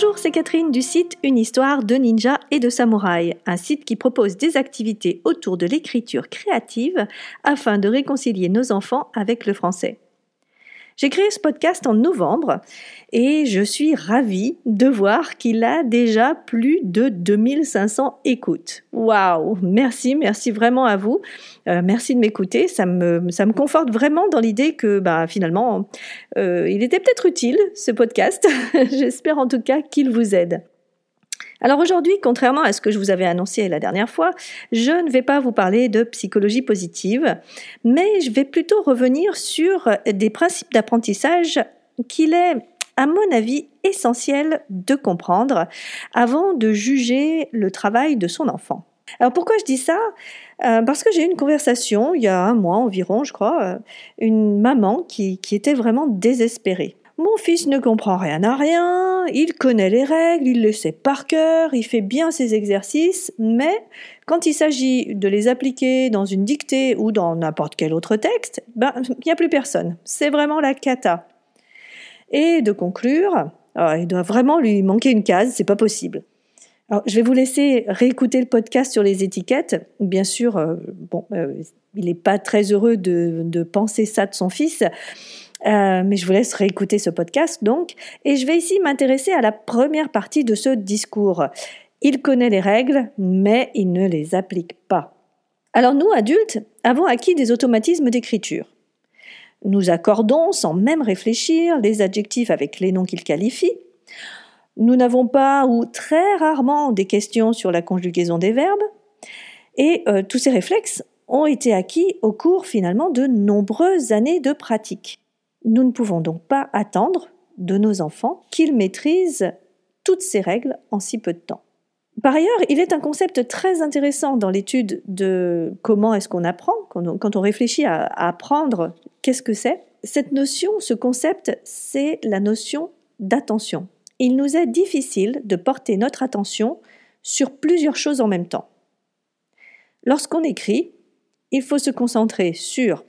Bonjour, c'est Catherine du site Une histoire de ninja et de samouraï, un site qui propose des activités autour de l'écriture créative afin de réconcilier nos enfants avec le français. J'ai créé ce podcast en novembre et je suis ravie de voir qu'il a déjà plus de 2500 écoutes. Waouh Merci, merci vraiment à vous. Euh, merci de m'écouter. Ça me, conforte vraiment dans l'idée que bah, finalement, euh, il était peut-être utile, ce podcast. J'espère en tout cas qu'il vous aide. Alors aujourd'hui, contrairement à ce que je vous avais annoncé la dernière fois, je ne vais pas vous parler de psychologie positive, mais je vais plutôt revenir sur des principes d'apprentissage qu'il est, à mon avis, essentiel de comprendre avant de juger le travail de son enfant. Alors pourquoi je dis ça? Euh, Parce que j'ai eu une conversation il y a un mois environ, je crois, euh, une maman qui, qui était vraiment désespérée. Mon fils ne comprend rien à rien, il connaît les règles, il les sait par cœur, il fait bien ses exercices, mais quand il s'agit de les appliquer dans une dictée ou dans n'importe quel autre texte, ben, il n'y a plus personne. C'est vraiment la cata. Et de conclure, oh, il doit vraiment lui manquer une case, c'est pas possible. Je vais vous laisser réécouter le podcast sur les étiquettes. Bien sûr, euh, bon, euh, il n'est pas très heureux de, de penser ça de son fils, euh, mais je vous laisse réécouter ce podcast donc. Et je vais ici m'intéresser à la première partie de ce discours. Il connaît les règles, mais il ne les applique pas. Alors nous, adultes, avons acquis des automatismes d'écriture. Nous accordons, sans même réfléchir, les adjectifs avec les noms qu'ils qualifient. Nous n'avons pas ou très rarement des questions sur la conjugaison des verbes. Et euh, tous ces réflexes ont été acquis au cours finalement de nombreuses années de pratique. Nous ne pouvons donc pas attendre de nos enfants qu'ils maîtrisent toutes ces règles en si peu de temps. Par ailleurs, il est un concept très intéressant dans l'étude de comment est-ce qu'on apprend, quand on, réfléchit à, apprendre, qu'est-ce que c'est. Cette notion, ce concept, c'est la notion d'attention. Il nous est difficile de porter notre attention sur plusieurs choses en même temps. Lorsqu'on écrit, il faut se concentrer sur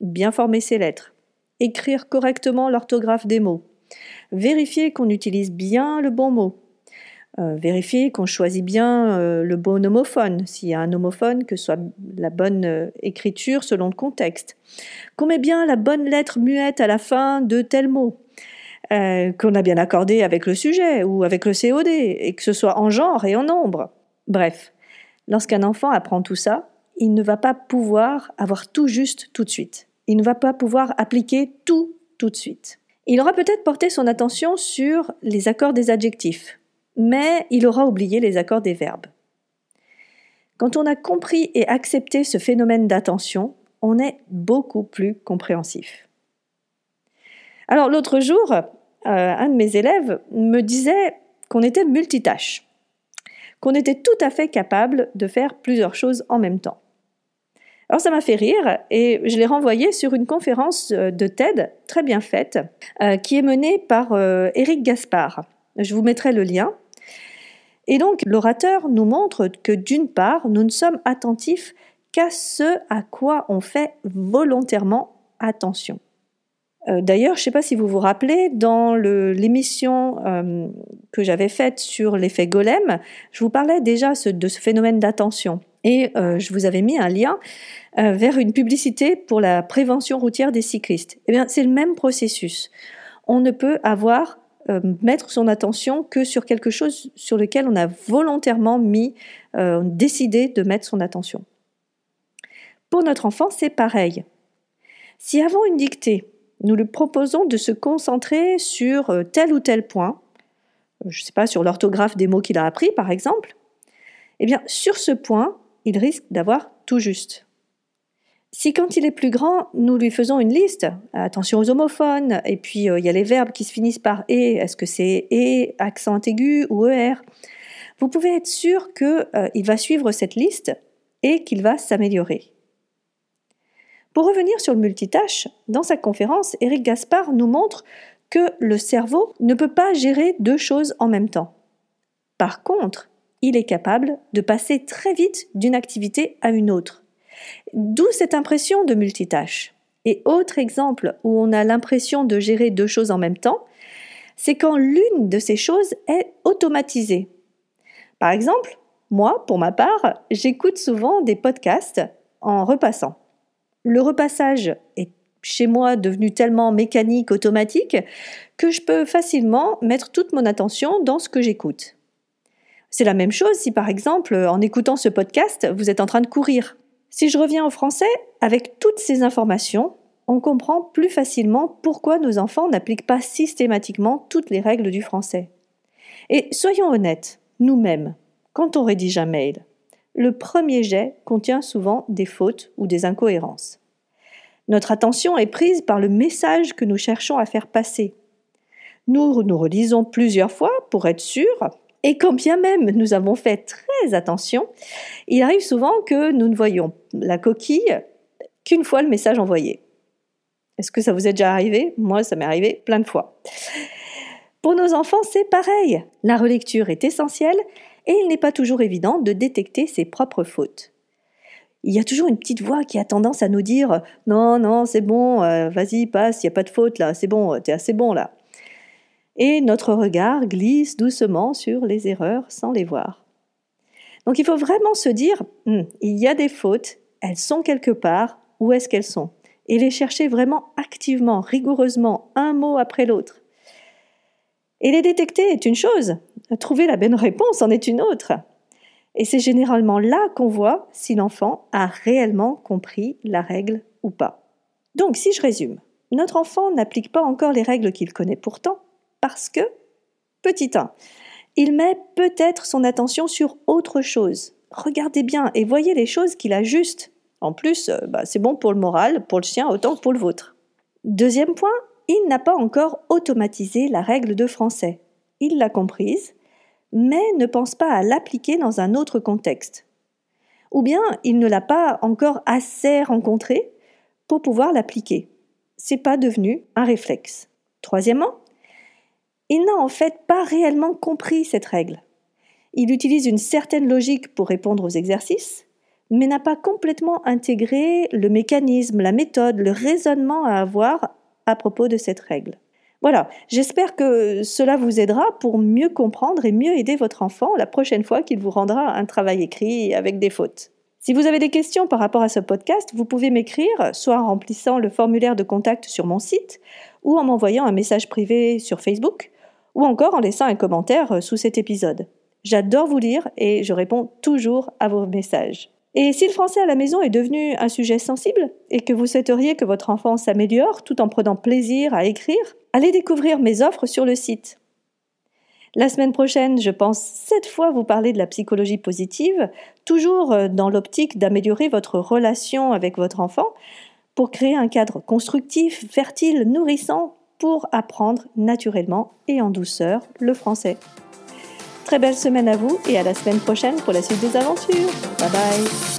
bien former ses lettres, écrire correctement l'orthographe des mots, vérifier qu'on utilise bien le bon mot, euh, vérifier qu'on choisit bien euh, le bon homophone, s'il y a un homophone, que ce soit la bonne euh, écriture selon le contexte, qu'on met bien la bonne lettre muette à la fin de tel mot, qu'on a bien accordé avec le sujet ou avec le COD, et que ce soit en genre et en nombre. Bref, lorsqu'un enfant apprend tout ça, il ne va pas pouvoir avoir tout juste tout de suite il ne va pas pouvoir appliquer tout tout de suite. Il aura peut-être porté son attention sur les accords des adjectifs, mais il aura oublié les accords des verbes. Quand on a compris et accepté ce phénomène d'attention, on est beaucoup plus compréhensif. Alors l'autre jour, euh, un de mes élèves me disait qu'on était multitâche, qu'on était tout à fait capable de faire plusieurs choses en même temps. Alors ça m'a fait rire et je l'ai renvoyé sur une conférence euh, de TED très bien faite euh, qui est menée par Eric euh, Gaspard. Je vous mettrai le lien. Et donc l'orateur nous montre que d'une part, nous ne sommes attentifs qu'à ce à quoi on fait volontairement attention. D'ailleurs, je ne sais pas si vous vous rappelez, dans l'émission que j'avais faite sur l'effet golem, je vous parlais déjà de ce phénomène d'attention. Et je vous avais mis un lien euh, vers une publicité pour la prévention routière des cyclistes. Eh bien, c'est le même processus. On ne peut avoir euh, mettre son attention que sur quelque chose sur lequel on a volontairement mis, euh, décidé de mettre son attention. Pour notre enfant, c'est pareil. Si avant une dictée, nous lui proposons de se concentrer sur tel ou tel point, je ne sais pas, sur l'orthographe des mots qu'il a appris par exemple, eh bien, sur ce point, il risque d'avoir tout juste. Si quand il est plus grand, nous lui faisons une liste, attention aux homophones, et puis euh, il y a les verbes qui se finissent par et, est-ce que c'est et, accent aigu ou er Vous pouvez être sûr qu'il euh, va suivre cette liste et qu'il va s'améliorer. Pour revenir sur le multitâche, dans sa conférence, Eric Gaspard nous montre que le cerveau ne peut pas gérer deux choses en même temps. Par contre, il est capable de passer très vite d'une activité à une autre. D'où cette impression de multitâche. Et autre exemple où on a l'impression de gérer deux choses en même temps, c'est quand l'une de ces choses est automatisée. Par exemple, moi, pour ma part, j'écoute souvent des podcasts en repassant. Le repassage est chez moi devenu tellement mécanique, automatique, que je peux facilement mettre toute mon attention dans ce que j'écoute. C'est la même chose si par exemple, en écoutant ce podcast, vous êtes en train de courir. Si je reviens au français, avec toutes ces informations, on comprend plus facilement pourquoi nos enfants n'appliquent pas systématiquement toutes les règles du français. Et soyons honnêtes, nous-mêmes, quand on rédige un mail, le premier jet contient souvent des fautes ou des incohérences. Notre attention est prise par le message que nous cherchons à faire passer. Nous nous relisons plusieurs fois pour être sûrs, et quand bien même nous avons fait très attention, il arrive souvent que nous ne voyons la coquille qu'une fois le message envoyé. Est-ce que ça vous est déjà arrivé? Moi, ça m'est arrivé plein de fois. Pour nos enfants, c'est pareil. La relecture est essentielle et il n'est pas toujours évident de détecter ses propres fautes. Il y a toujours une petite voix qui a tendance à nous dire Non, non, c'est bon, euh, vas-y, passe, il n'y a pas de faute là, c'est bon, t'es assez bon là. Et notre regard glisse doucement sur les erreurs sans les voir. Donc il faut vraiment se dire hmm, Il y a des fautes, elles sont quelque part, où est-ce qu'elles sont? Et les chercher vraiment activement, rigoureusement, un mot après l'autre. Et les détecter est une chose, trouver la bonne réponse en est une autre. Et c'est généralement là qu'on voit si l'enfant a réellement compris la règle ou pas. Donc, si je résume, notre enfant n'applique pas encore les règles qu'il connaît pourtant parce que, petit 1, il met peut-être son attention sur autre chose. Regardez bien et voyez les choses qu'il ajuste. En plus, euh, bah, c'est bon pour le moral, pour le sien autant que pour le vôtre. Deuxième point, il n'a pas encore automatisé la règle de français. Il l'a comprise, mais ne pense pas à l'appliquer dans un autre contexte. Ou bien il ne l'a pas encore assez rencontré pour pouvoir l'appliquer. C'est pas devenu un réflexe. Troisièmement, il n'a en fait pas réellement compris cette règle. Il utilise une certaine logique pour répondre aux exercices, mais n'a pas complètement intégré le mécanisme, la méthode, le raisonnement à avoir à propos de cette règle. Voilà, j'espère que cela vous aidera pour mieux comprendre et mieux aider votre enfant la prochaine fois qu'il vous rendra un travail écrit avec des fautes. Si vous avez des questions par rapport à ce podcast, vous pouvez m'écrire soit en remplissant le formulaire de contact sur mon site ou en m'envoyant un message privé sur Facebook ou encore en laissant un commentaire sous cet épisode. J'adore vous lire et je réponds toujours à vos messages. Et si le français à la maison est devenu un sujet sensible et que vous souhaiteriez que votre enfant s'améliore tout en prenant plaisir à écrire, allez découvrir mes offres sur le site. La semaine prochaine, je pense cette fois vous parler de la psychologie positive, toujours euh, dans l'optique d'améliorer votre relation avec votre enfant pour créer un cadre constructif, fertile, nourrissant pour apprendre naturellement et en douceur le français. Très belle semaine à vous et à la semaine prochaine pour la suite des aventures. Bye bye